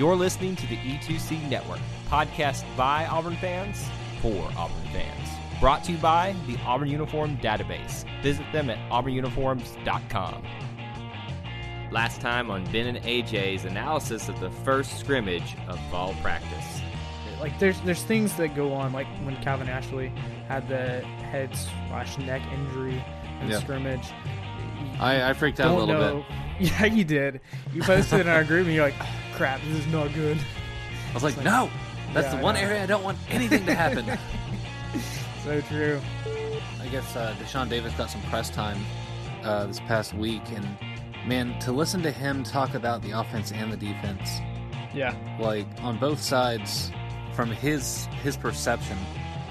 You're listening to the E2C Network, podcast by Auburn fans for Auburn fans. Brought to you by the Auburn Uniform Database. Visit them at auburnuniforms.com. Last time on Ben and AJ's analysis of the first scrimmage of fall practice. Like there's there's things that go on, like when Calvin Ashley had the head slash neck injury in the Yeah. scrimmage. I, I freaked out a little know. bit. Yeah, you did. You posted in our group, and you're like, "Crap, this is not good." I was like, like- no, that's Yeah, the one know. area I don't want anything to happen. So true. I guess uh, Deshaun Davis got some press time uh, this past week, and man, to listen to him talk about the offense and the defense, Yeah, like on both sides, from his his perception,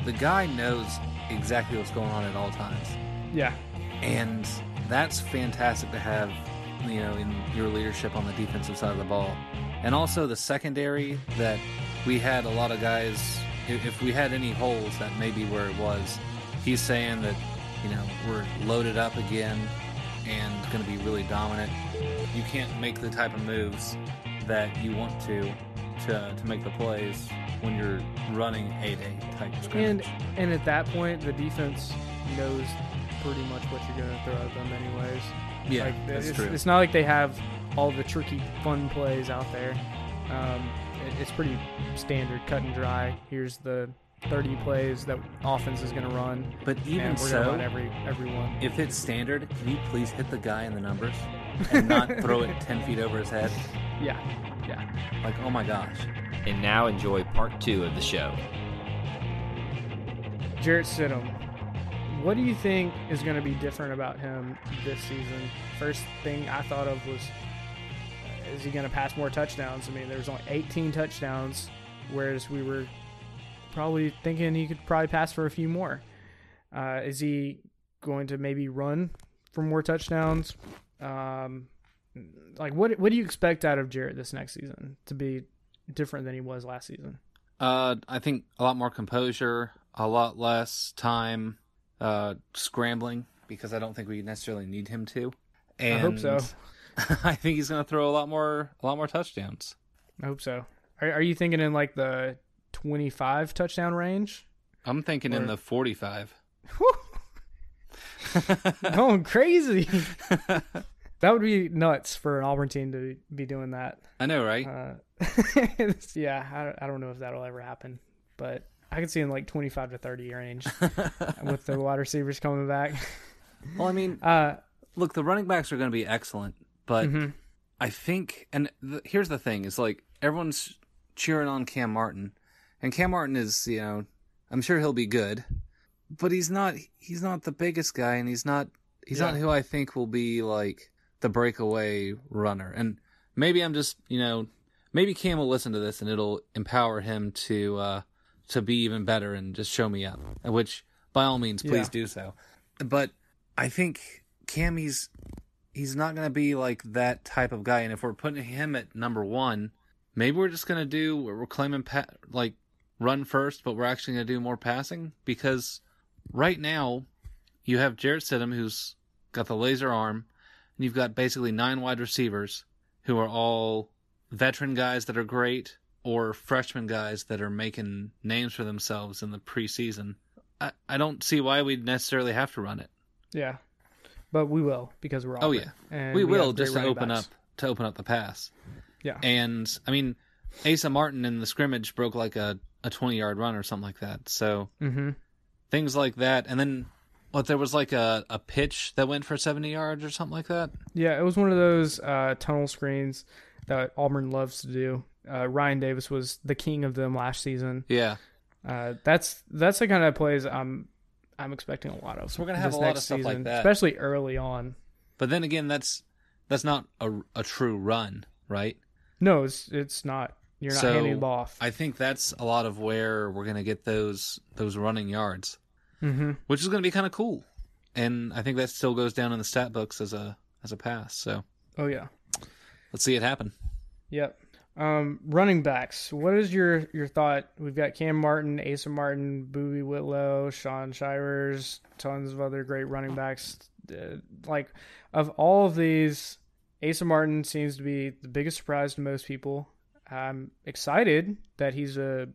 the guy knows exactly what's going on at all times, yeah, and that's fantastic to have, you know, in your leadership on the defensive side of the ball, and also the secondary that we had a lot of guys. If we had any holes, that may be where it was. He's saying that, you know, we're loaded up again and going to be really dominant. You can't make the type of moves that you want to to to make the plays when you're running a day type and and at that point, the defense knows pretty much what you're going to throw at them, anyways. yeah, like, that's it's, true. It's not like they have all the tricky, fun plays out there. Um, it, it's pretty standard, cut and dry. Here's the 30 plays that offense is going to run, but even we're so, run every every one. if it's standard, can you please hit the guy in the numbers and not throw it ten feet over his head? Yeah, yeah. Like, oh my gosh. And now enjoy part two of the show. Jarrett Stidham. What do you think is going to be different about him this season? First thing I thought of was, uh, is he going to pass more touchdowns? I mean, there was only 18 touchdowns, whereas we were probably thinking he could probably pass for a few more. Uh, is he going to maybe run for more touchdowns? Um, like, what what do you expect out of Jarrett this next season to be different than he was last season? Uh, I think a lot more composure, a lot less time uh, scrambling because I don't think we necessarily need him to. And I hope so. I think he's going to throw a lot more, a lot more touchdowns. I hope so. Are, are you thinking in like the 25 touchdown range? I'm thinking in the 45. Going crazy. that would be nuts for an Auburn team to be doing that. I know, right? Uh, yeah, I, I don't know if that'll ever happen, but I could see in like 25 to 30 range with the wide receivers coming back. well, I mean, Uh, look, the running backs are going to be excellent, but mhm. I think, and th- here's the thing: is like everyone's cheering on Kam Martin, and Kam Martin is, you know, I'm sure he'll be good, but he's not. He's not the biggest guy, and he's not. He's not who I think will be like the breakaway runner. And maybe I'm just, you know, maybe Kam will listen to this, and it'll empower him to uh to be even better and just show me up. Which, by all means, please Yeah. do so. But I think Kam, he's not going to be like that type of guy. And if we're putting him at number one, maybe we're just going to do we're claiming pa- like run first, but we're actually going to do more passing because right now you have Jarrett Stidham who's got the laser arm, and you've got basically nine wide receivers who are all veteran guys that are great or freshman guys that are making names for themselves in the preseason. I, I don't see why we'd necessarily have to run it. yeah, but we will because we're all Oh, yeah. and we, will just to open backs. up to open up the pass. Yeah, And I mean, Asa Martin in the scrimmage broke like a, a twenty yard run or something like that. So mm-hmm. things like that. And then what there was like a, a pitch that went for seventy yards or something like that. Yeah, it was one of those uh, tunnel screens that Auburn loves to do. Uh, Ryan Davis was the king of them last season. Yeah. Uh, that's that's the kind of plays I'm I'm expecting a lot of. So we're gonna have a lot of stuff like season, that. especially early on. But then again, that's that's not a, a true run, right? No, it's it's not. You're not So, handing the ball off. I think that's a lot of where we're gonna get those those running yards, mm-hmm. which is gonna be kind of cool. And I think that still goes down in the stat books as a as a pass. So Oh yeah. let's see it happen. Yep. Um, running backs. What is your your thought? We've got Kam Martin, Asa Martin, Boobee Whitlow, Shaun Shivers, tons of other great running backs. Uh, like of all of these, Asa Martin seems to be the biggest surprise to most people. I'm excited that he's a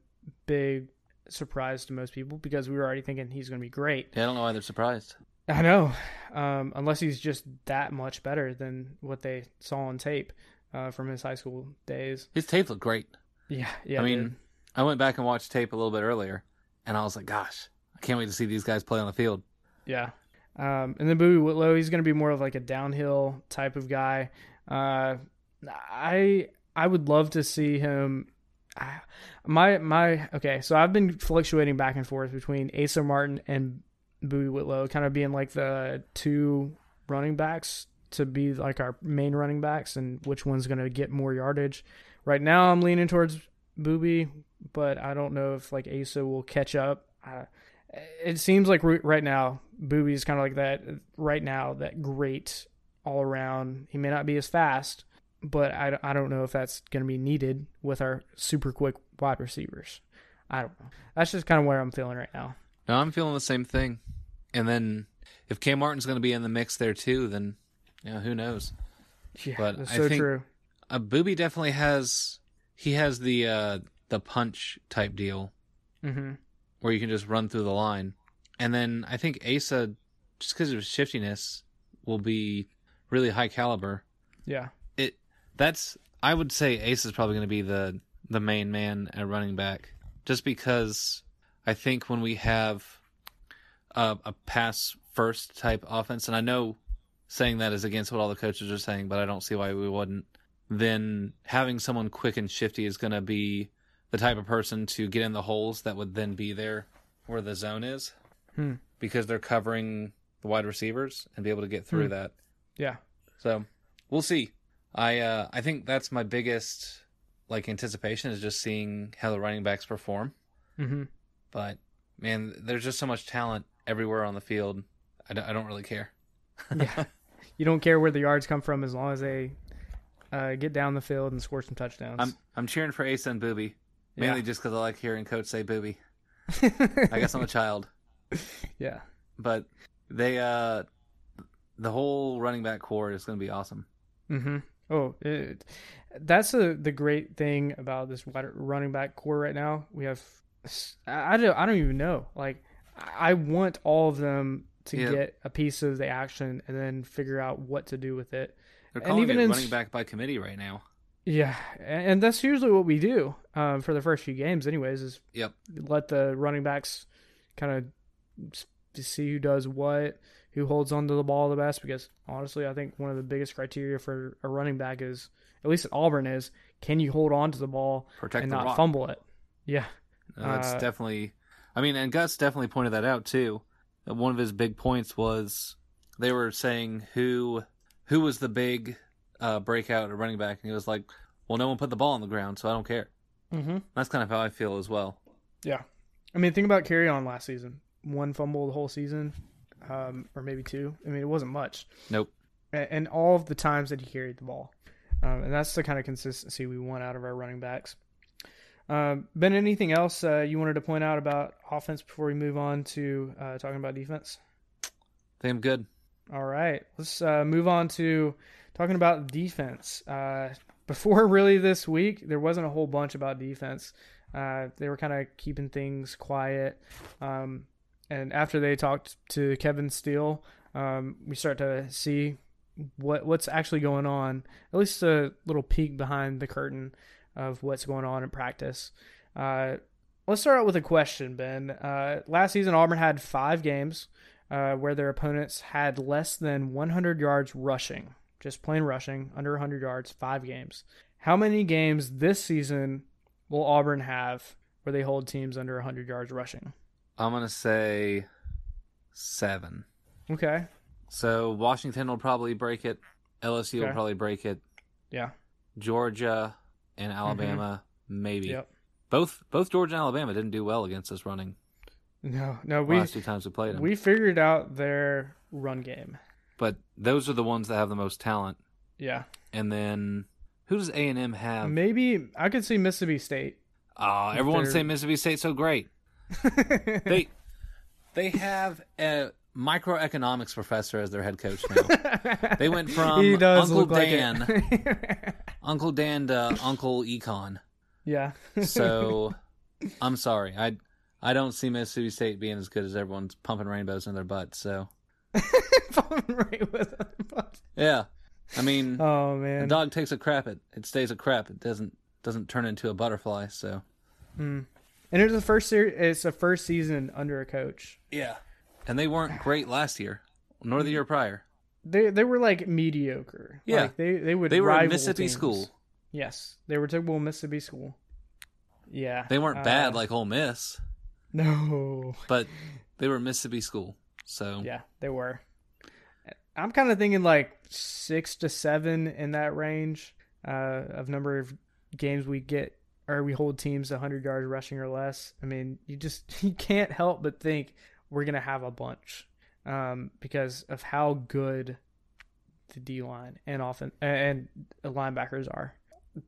big surprise to most people because we were already thinking he's going to be great. Yeah, I don't know why they're surprised. I know, um, unless he's just that much better than what they saw on tape uh, from his high school days. His tape looked great. Yeah, yeah. I mean, did. I went back and watched tape a little bit earlier, and I was like, gosh, I can't wait to see these guys play on the field. yeah. Um, and then Boobee Whitlow, he's going to be more of like a downhill type of guy. Uh, I I would love to see him. I- My my okay, so I've been fluctuating back and forth between Asa Martin and Boobee Whitlow, kind of being like the two running backs to be like our main running backs, and which one's going to get more yardage. Right now, I'm leaning towards Boobee, but I don't know if like Asa will catch up. Uh, it seems like ri- right now Boobee's kind of like that. Right now, that great all around. He may not be as fast, but I, I don't know if that's going to be needed with our super quick wide receivers. I don't know. That's just kind of where I'm feeling right now. No, I'm feeling the same thing. And then if Kam Martin's going to be in the mix there too, then know, who knows? Yeah, But that's I so think- true. Uh, Boobee definitely has he has the uh, the punch type deal hmm where you can just run through the line, and then I think Asa just because of his shiftiness will be really high caliber. Yeah. It that's I would say Asa is probably going to be the the main man at running back, just because I think when we have a, a pass first type offense, and I know saying that is against what all the coaches are saying, but I don't see why we wouldn't. Then having someone quick and shifty is going to be the type of person to get in the holes that would then be there where the zone is, Hmm. because they're covering the wide receivers and be able to get through Hmm. that. Yeah. So we'll see. I uh, I think that's my biggest like anticipation is just seeing how the running backs perform. hmm But man, there's just so much talent everywhere on the field. I don't really care. Yeah. you don't care where the yards come from as long as they uh, get down the field and score some touchdowns. I'm I'm cheering for Asa and Boobee mainly Yeah. just because I like hearing Coach say Boobee. I guess I'm a child, yeah. but they uh the whole running back core is going to be awesome. hmm Oh, it, that's a, the great thing about this running back core right now. We have, I don't, I don't even know. Like, I want all of them to Yeah. get a piece of the action and then figure out what to do with it. They're And calling even it in running back by committee right now. Yeah, and and that's usually what we do um, for the first few games, anyways. Is Yep. let the running backs kind of see who does what, who holds onto the ball the best. Because honestly, I think one of the biggest criteria for a running back is, at least at Auburn, is can you hold on to the ball Protect and the not rock. fumble it? Yeah, No, that's Uh, definitely. I mean, and Gus definitely pointed that out too. One of his big points was they were saying who who was the big uh, breakout at running back, and he was like, "Well, no one put the ball on the ground, so I don't care." mm-hmm. That's kind of how I feel as well. yeah. I mean, think about Kerryon last season. One fumble the whole season, um, or maybe two. I mean, it wasn't much. Nope. and all of the times that he carried the ball. Um, and that's the kind of consistency we want out of our running backs. Um, ben, anything else uh, you wanted to point out about offense before we move on to uh, talking about defense? I think I'm good. All right, let's uh, move on to talking about defense. Uh, before really this week, there wasn't a whole bunch about defense. Uh, they were kind of keeping things quiet. Um, and after they talked to Kevin Steele, um, we start to see what what's actually going on. At least a little peek behind the curtain of what's going on in practice. Uh, let's start out with a question, Ben. Uh, last season, Auburn had five games uh, where their opponents had less than 100 yards rushing, just plain rushing, under 100 yards, five games. How many games this season will Auburn have where they hold teams under 100 yards rushing? I'm gonna say seven. Okay. So Washington will probably break it. LSU will probably break it. Yeah. Georgia and mm-hmm. Alabama maybe. Yep. Both both Georgia and Alabama didn't do well against us running No, no, we last two times we played them. we figured out their run game. but those are the ones that have the most talent. Yeah. And then who does A and M have? Maybe I could see Mississippi State. Oh, everyone's saying Mississippi State's so great. They they have a microeconomics professor as their head coach now. They went from Uncle like Dan. it. Uncle Dan to Uncle Econ. Yeah. So I'm sorry. I I don't see Mississippi State being as good as everyone's pumping rainbows in their butts. So right with them. yeah, I mean, Oh man, a dog takes a crap. It it stays a crap. It doesn't doesn't turn into a butterfly. So Mm. And it's the first ser- it's the first season under a coach. yeah, and they weren't great last year, nor the year prior. They they were like mediocre. Yeah. Like, they they would They were rival Mississippi teams. school. Yes, they were typical Mississippi school. Yeah. They weren't uh, bad like Ole Miss, No. but they were Mississippi school. So Yeah, they were. I'm kind of thinking like six to seven in that range uh, of number of games we get or we hold teams 100 yards rushing or less. I mean, you just you can't help but think we're gonna have a bunch um, because of how good the D line and often and linebackers are.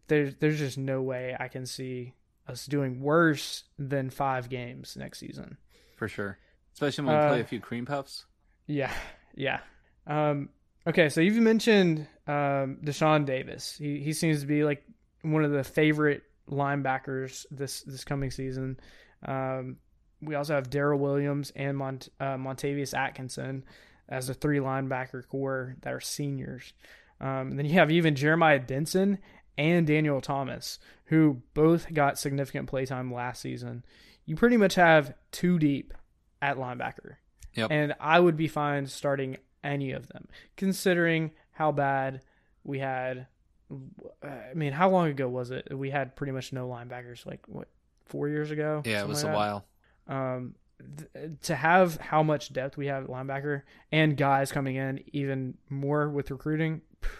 There's there's just no way I can see us doing worse than five games next season. for sure, especially when we Uh, play a few cream puffs. Yeah, yeah. Um, okay, so you've mentioned um, Deshaun Davis. He he seems to be like one of the favorite linebackers this this coming season. Um, we also have Darrell Williams and Mont, uh, Montavious Atkinson as a three linebacker core that are seniors. Um, and then you have even Jeremiah Dinson and Daniel Thomas, who both got significant playtime last season. You pretty much have two deep at linebacker. Yep. And I would be fine starting any of them, considering how bad we had. I mean, how long ago was it? We had pretty much no linebackers, like what, four years ago? Yeah, it was like a that? while. Um, th- to have how much depth we have at linebacker and guys coming in even more with recruiting, pff,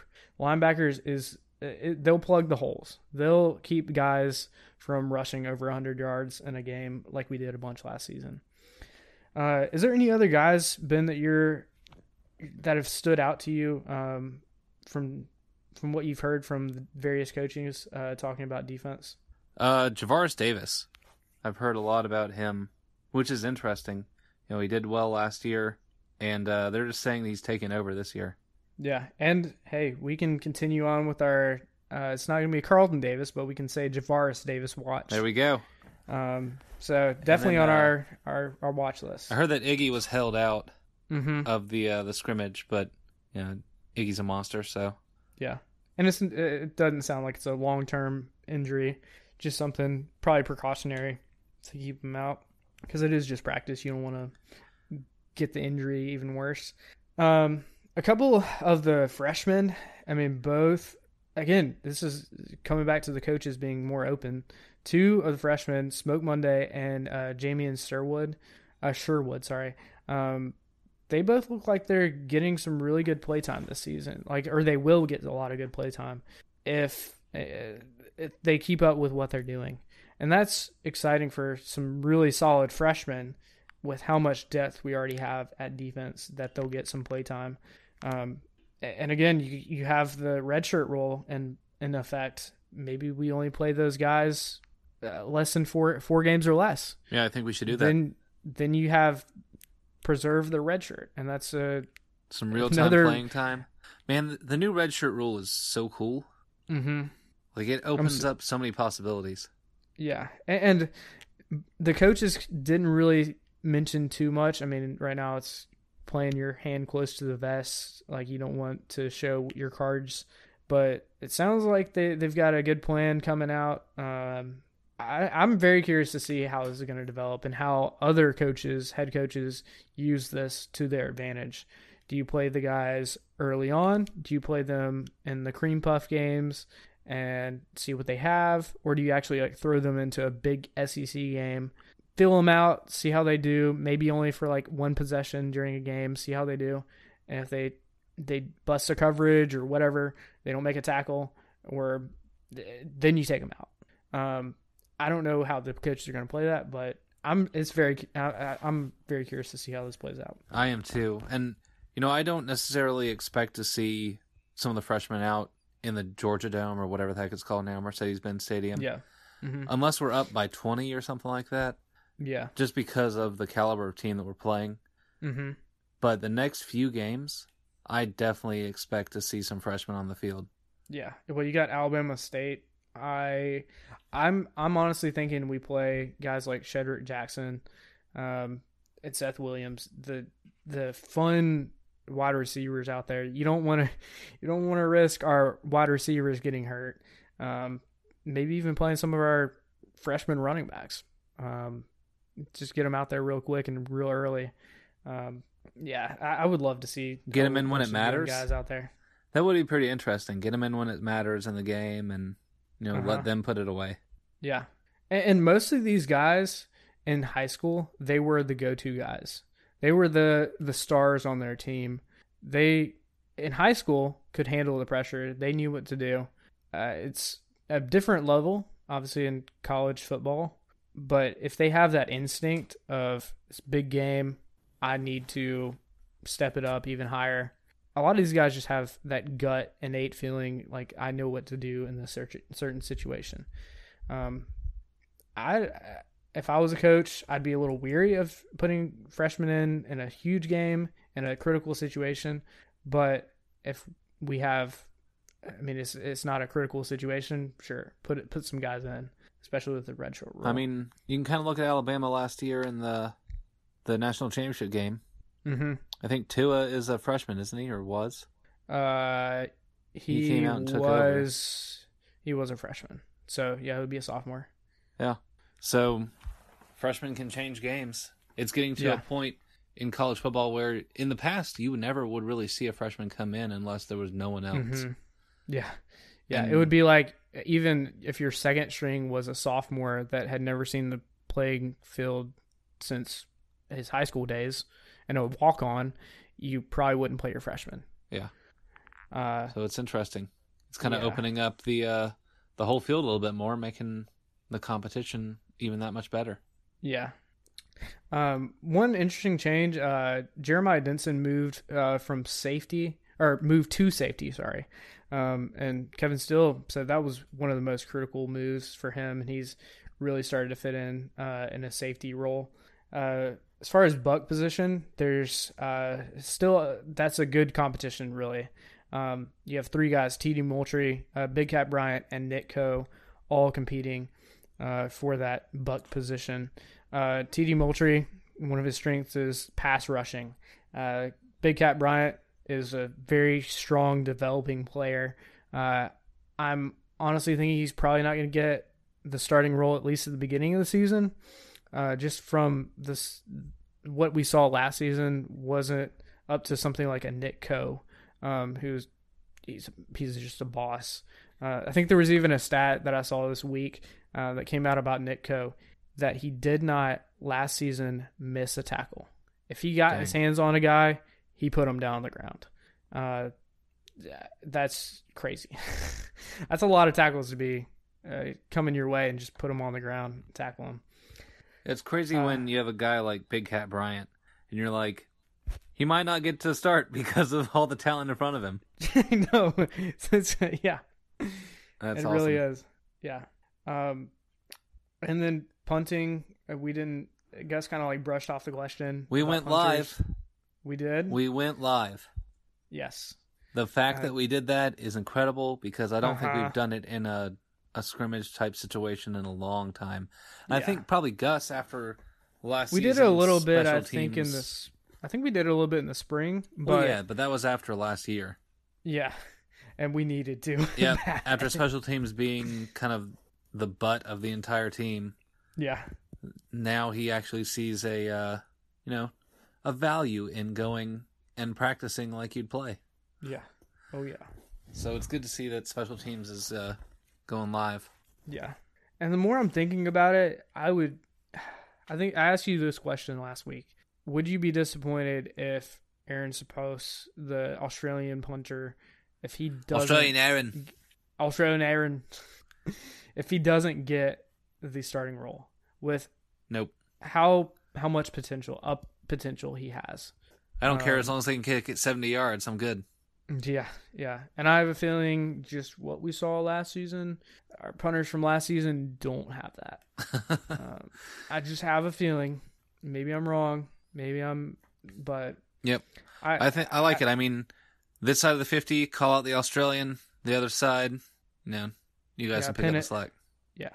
linebackers is it, they'll plug the holes. They'll keep guys from rushing over 100 yards in a game like we did a bunch last season. Uh, is there any other guys, Ben, that you're that have stood out to you um, from from what you've heard from the various coachings uh, talking about defense? Uh, Javaris Davis. I've heard a lot about him, which is interesting. You know, he did well last year, and uh, they're just saying he's taking over this year. Yeah, and hey, we can continue on with our. Uh, it's not going to be Carlton Davis, but we can say Javaris Davis watch. There we go. Um, so definitely on uh, our, our our watch list. I heard that Iggy was held out Mm-hmm. of the uh, the scrimmage, but you know, Iggy's a monster, so Yeah, and it's it doesn't sound like it's a long term injury, just something probably precautionary to keep him out because it is just practice. You don't want to get the injury even worse. Um, a couple of the freshmen, I mean, both. Again, this is coming back to the coaches being more open. Two of the freshmen, Smoke Monday and uh, Jamien Sherwood, uh, Sherwood, sorry. Um, they both look like they're getting some really good playtime this season. Like, or they will get a lot of good playtime if, uh, if they keep up with what they're doing, and that's exciting for some really solid freshmen with how much depth we already have at defense that they'll get some playtime. Um, and again, you you have the redshirt rule in in effect. Maybe we only play those guys uh, less than four four games or less yeah, I think we should do that. then then you have preserve the red shirt, and that's a Some real time another- playing time. Man, the- new red shirt rule is so cool. mm-hmm. Like it opens s- up so many possibilities. Yeah, A- and the coaches didn't really mention too much. I mean, right now it's playing your hand close to the vest, like you don't want to show your cards. But it sounds like they they've got a good plan coming out. Um, I, I'm very curious to see how this is going to develop and how other coaches, head coaches, use this to their advantage. Do you play the guys early on? Do you play them in the cream puff games and see what they have, or do you actually like throw them into a big SEC game, fill them out, see how they do, maybe only for like one possession during a game, see how they do, and if they they bust a coverage or whatever, they don't make a tackle, or then you take them out. Um, I don't know how the coaches are going to play that, but I'm it's very I- I'm very curious to see how this plays out. I am too. And, you know, I don't necessarily expect to see some of the freshmen out in the Georgia Dome or whatever the heck it's called now, Mercedes Benz Stadium. Yeah, hmm Unless we're up by 20 or something like that, yeah, just because of the caliber of team that we're playing. hmm But the next few games, I definitely expect to see some freshmen on the field. Yeah. Well, you got Alabama State. I, I'm, I'm honestly thinking we play guys like Shedrick Jackson, um, and Seth Williams. The the fun wide receivers out there. You don't want to, you don't want to risk our wide receivers getting hurt. Um, maybe even playing some of our freshman running backs. Um, just get them out there real quick and real early. Um, yeah, I, I would love to see get them in when it matters? Guys out there. That would be pretty interesting. Get them in when it matters in the game, and you know, Uh-huh. let them put it away. Yeah, and, and most of these guys in high school, they were the go-to guys. They were the the stars on their team. They in high school could handle the pressure. They knew what to do. Uh, it's a different level, obviously, in college football. But if they have that instinct of this big game, I need to step it up even higher. A lot of these guys just have that gut innate feeling like I know what to do in this cer- certain situation. Um, I if I was a coach, I'd be a little weary of putting freshmen in in a huge game in a critical situation. But if we have, I mean, it's it's not a critical situation. Sure, put it put some guys in, especially with the redshirt rule. I mean, you can kind of look at Alabama last year in the the national championship game. hmm I think Tua is a freshman, isn't he, or was? uh, he, He came out and took over. was he was a freshman, so yeah, he would be a sophomore. So freshmen can change games. It's getting to Yeah. a point in college football where in the past you never would really see a freshman come in unless there was no one else. Mhm. Yeah. Yeah. it would be like even if your second string was a sophomore that had never seen the playing field since his high school days and a walk on, you probably wouldn't play your freshman. Yeah. Uh, So it's interesting. It's kind of Yeah. opening up the uh, the whole field a little bit more, making the competition even that much better. yeah. Um, one interesting change, uh, Jeremiah Dinson moved uh, from safety or moved to safety, sorry. Um, and Kevin Steele said that was one of the most critical moves for him, and he's really started to fit in uh, in a safety role. Uh, as far as buck position, there's uh, still that's a good competition, really. Um, you have three guys: T.D. Moultrie, uh, Big Cat Bryant, and Nick Coe, all competing uh, for that buck position. Uh, T.D. Moultrie, one of his strengths is pass rushing. Uh, Big Cat Bryant is a very strong developing player. Uh, I'm honestly thinking he's probably not going to get the starting role at least at the beginning of the season. Uh, just from this, what we saw last season wasn't up to something like a Nick Coe, um, who's he's he's just a boss. Uh, I think there was even a stat that I saw this week uh, that came out about Nick Coe that he did not last season miss a tackle. If he got Dang. his hands on a guy, he put him down on the ground. Uh, that's crazy. that's a lot of tackles to be uh, coming your way and just put them on the ground, tackle them. It's crazy Uh, when you have a guy like Big Cat Bryant, and you're like, he might not get to start because of all the talent in front of him. no, it's, yeah, That's it awesome. really is. Yeah. Um, and then punting, uh, we didn't. Gus kind of like brushed off the question. We went punters. live. We did. We went live. yes. The fact Uh, that we did that is incredible because I don't think Uh-huh. we've done it in a a scrimmage type situation in a long time. I think probably Gus after last We did it a little bit. I special think in this. I think we did it a little bit in the spring, but Well, yeah, but that was after last year. yeah, and we needed to. Yeah, after special teams being kind of the butt of the entire team, yeah, now he actually sees a uh, you know a value in going and practicing like you'd play. yeah, oh yeah, So it's good to see that special teams is uh, going live. yeah. And the more I'm thinking about it, I would. I think I asked you this question last week. Would you be disappointed if Arryn Siposs, the Australian punter, if he doesn't Australian Arryn. Australian Arryn, if he doesn't get the starting role with Nope. how how much potential up potential he has. I don't care Um, as long as they can kick it 70 yards. I'm good. Yeah, yeah. And I have a feeling just what we saw last season, our punters from last season don't have that. um, I just have a feeling. Maybe I'm wrong. Maybe I'm, but Yep. I I think I like it. I mean, this side of the 50, call out the Australian. The other side, you know, you guys Yeah, can pick up the slack. Yeah.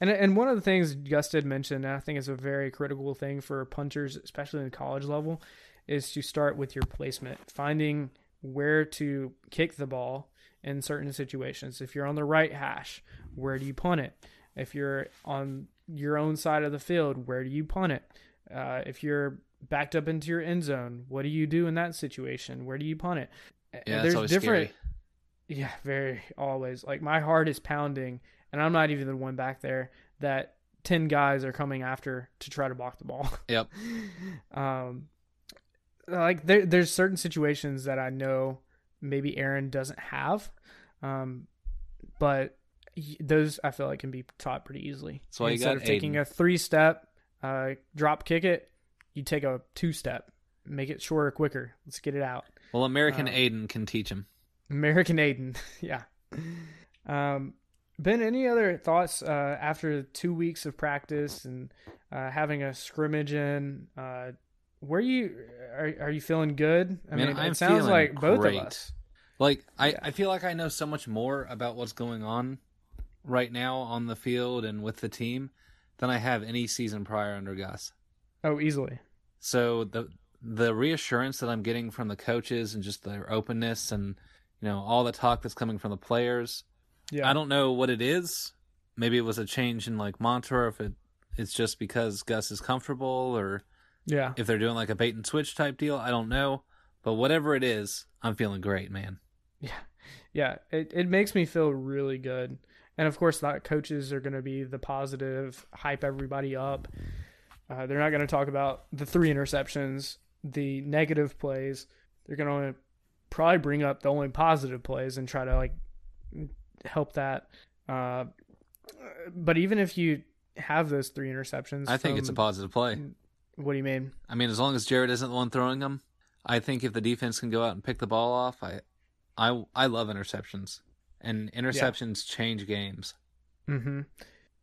And and one of the things Gus did mention, and I think is a very critical thing for punters, especially in the college level, is to start with your placement, finding where to kick the ball in certain situations. If you're on the right hash, where do you punt it? If you're on your own side of the field, where do you punt it? Uh, if you're backed up into your end zone, what do you do in that situation? Where do you punt it? Yeah, there's it's always different scary. Yeah, very always. Like my heart is pounding, and I'm not even the one back there that ten guys are coming after to try to block the ball. Yep. um, like there, there's certain situations that I know maybe Arryn doesn't have, um, but those I feel like can be taught pretty easily. So Instead got of taking a three step, uh, drop kick it, you take a two step, make it shorter, quicker. Let's get it out. Well, American Um, Aiden can teach him. American Aiden, yeah. Um, ben, any other thoughts uh, after two weeks of practice and uh, having a scrimmage in? Uh, where you are? Are you feeling good? I Man, mean, I'm it sounds like both great. of us. Like I, Yeah. I feel like I know so much more about what's going on right now on the field and with the team than I have any season prior under Gus. Oh, easily. So the the reassurance that I'm getting from the coaches and just their openness and you know all the talk that's coming from the players. Yeah, I don't know what it is. Maybe it was a change in like mantra, or if it it's just because Gus is comfortable, or Yeah, if they're doing like a bait and switch type deal. I don't know, but whatever it is, I'm feeling great, man. yeah, yeah. It it makes me feel really good. And of course, that coaches are going to be the positive, hype everybody up. Uh, they're not going to talk about the three interceptions, the negative plays. They're going to probably bring up the only positive plays and try to like help that. Uh, but even if you have those three interceptions, I think it's a positive play. What do you mean? I mean, as long as Jarrett isn't the one throwing them, I think if the defense can go out and pick the ball off, I, I, I love interceptions, and interceptions change games. Mm-hmm.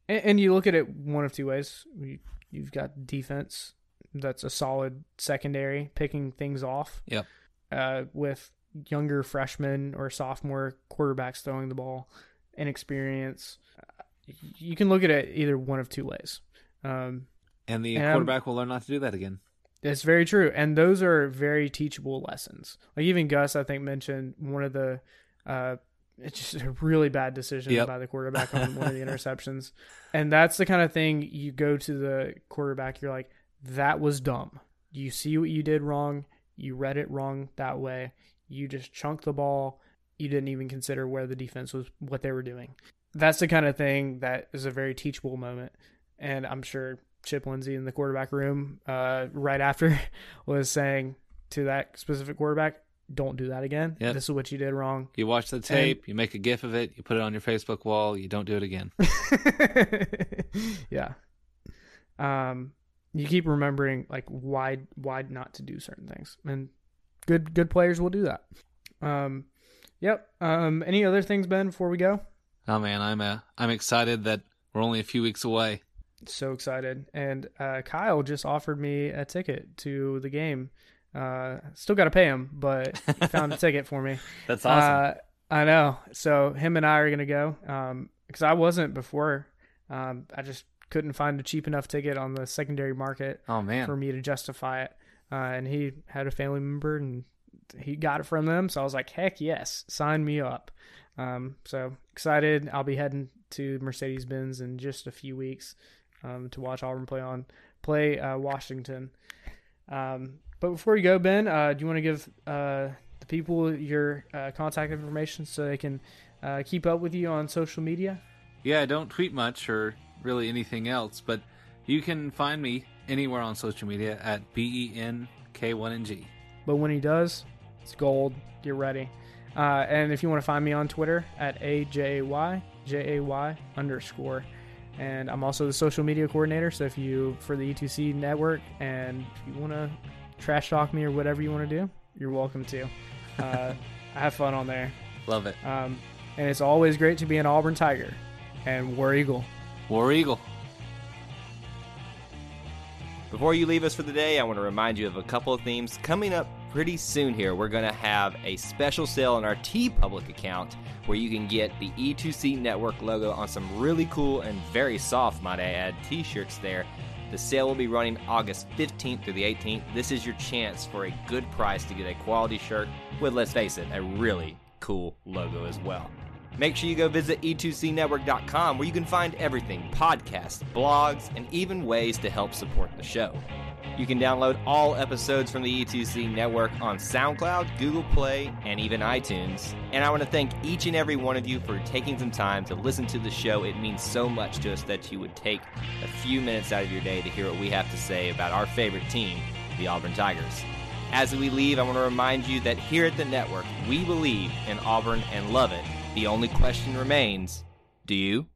And, and you look at it one of two ways. You, you've got defense that's a solid secondary, picking things off. Yep. Uh, with younger freshmen or sophomore quarterbacks throwing the ball, inexperience. You can look at it either one of two ways. Um, And the And I'm- quarterback will learn not to do that again. It's very true, and those are very teachable lessons. Like even Gus, I think mentioned one of the, uh, it's just a really bad decision Yep. by the quarterback on one of the interceptions, and that's the kind of thing you go to the quarterback, you're like, that was dumb. You see what you did wrong. You read it wrong that way. You just chunked the ball. You didn't even consider where the defense was, what they were doing. That's the kind of thing that is a very teachable moment, and I'm sure Chip Lindsey in the quarterback room uh, right after was saying to that specific quarterback, "Don't do that again. Yep. This is what you did wrong." You watch the tape, you make a gif of it, you put it on your Facebook wall, you don't do it again. yeah. Um, you keep remembering like why why not to do certain things, and good good players will do that. Um, yep. Um, any other things, Ben? Before we go, Oh man, I'm uh, I'm excited that we're only a few weeks away. so excited, and uh, Kyle just offered me a ticket to the game. Uh, still got to pay him, but he found a ticket for me. That's Uh, I know. So him and I are gonna go. Um, because I wasn't before. Um, I just couldn't find a cheap enough ticket on the secondary market oh man, for me to justify it. Uh, and he had a family member and he got it from them. So I was like, heck yes, sign me up. Um, so excited. I'll be heading to Mercedes Benz in just a few weeks um, to watch Auburn play on play uh, Washington. Um, but before you go, Ben, uh, do you want to give uh, the people your uh, contact information so they can uh, keep up with you on social media? yeah, I don't tweet much or really anything else, but you can find me anywhere on social media at b e n k one n g. But when he does, it's gold. Get ready. Uh, and if you want to find me on Twitter at AJY, J-A-Y underscore. And I'm also the social media coordinator. So if you, for the E2C network, and if you want to trash talk me or whatever you want to do, you're welcome to. Uh, I have fun on there. Love it. Um, and it's always great to be an Auburn Tiger. And War Eagle. War Eagle. Before you leave us for the day, I want to remind you of a couple of themes coming up pretty soon here, we're going to have a special sale on our TeePublic account where you can get the E2C Network logo on some really cool and very soft, might I add, t shirts there. The sale will be running August 15th through the 18th. This is your chance for a good price to get a quality shirt with, let's face it, a really cool logo as well. Make sure you go visit e2cnetwork.com where you can find everything podcasts, blogs, and even ways to help support the show. You can download all episodes from the E2C network on SoundCloud, Google Play, and even iTunes. And I want to thank each and every one of you for taking some time to listen to the show. It means so much to us that you would take a few minutes out of your day to hear what we have to say about our favorite team, the Auburn Tigers. As we leave, I want to remind you that here at the network, we believe in Auburn and love it. The only question remains do you?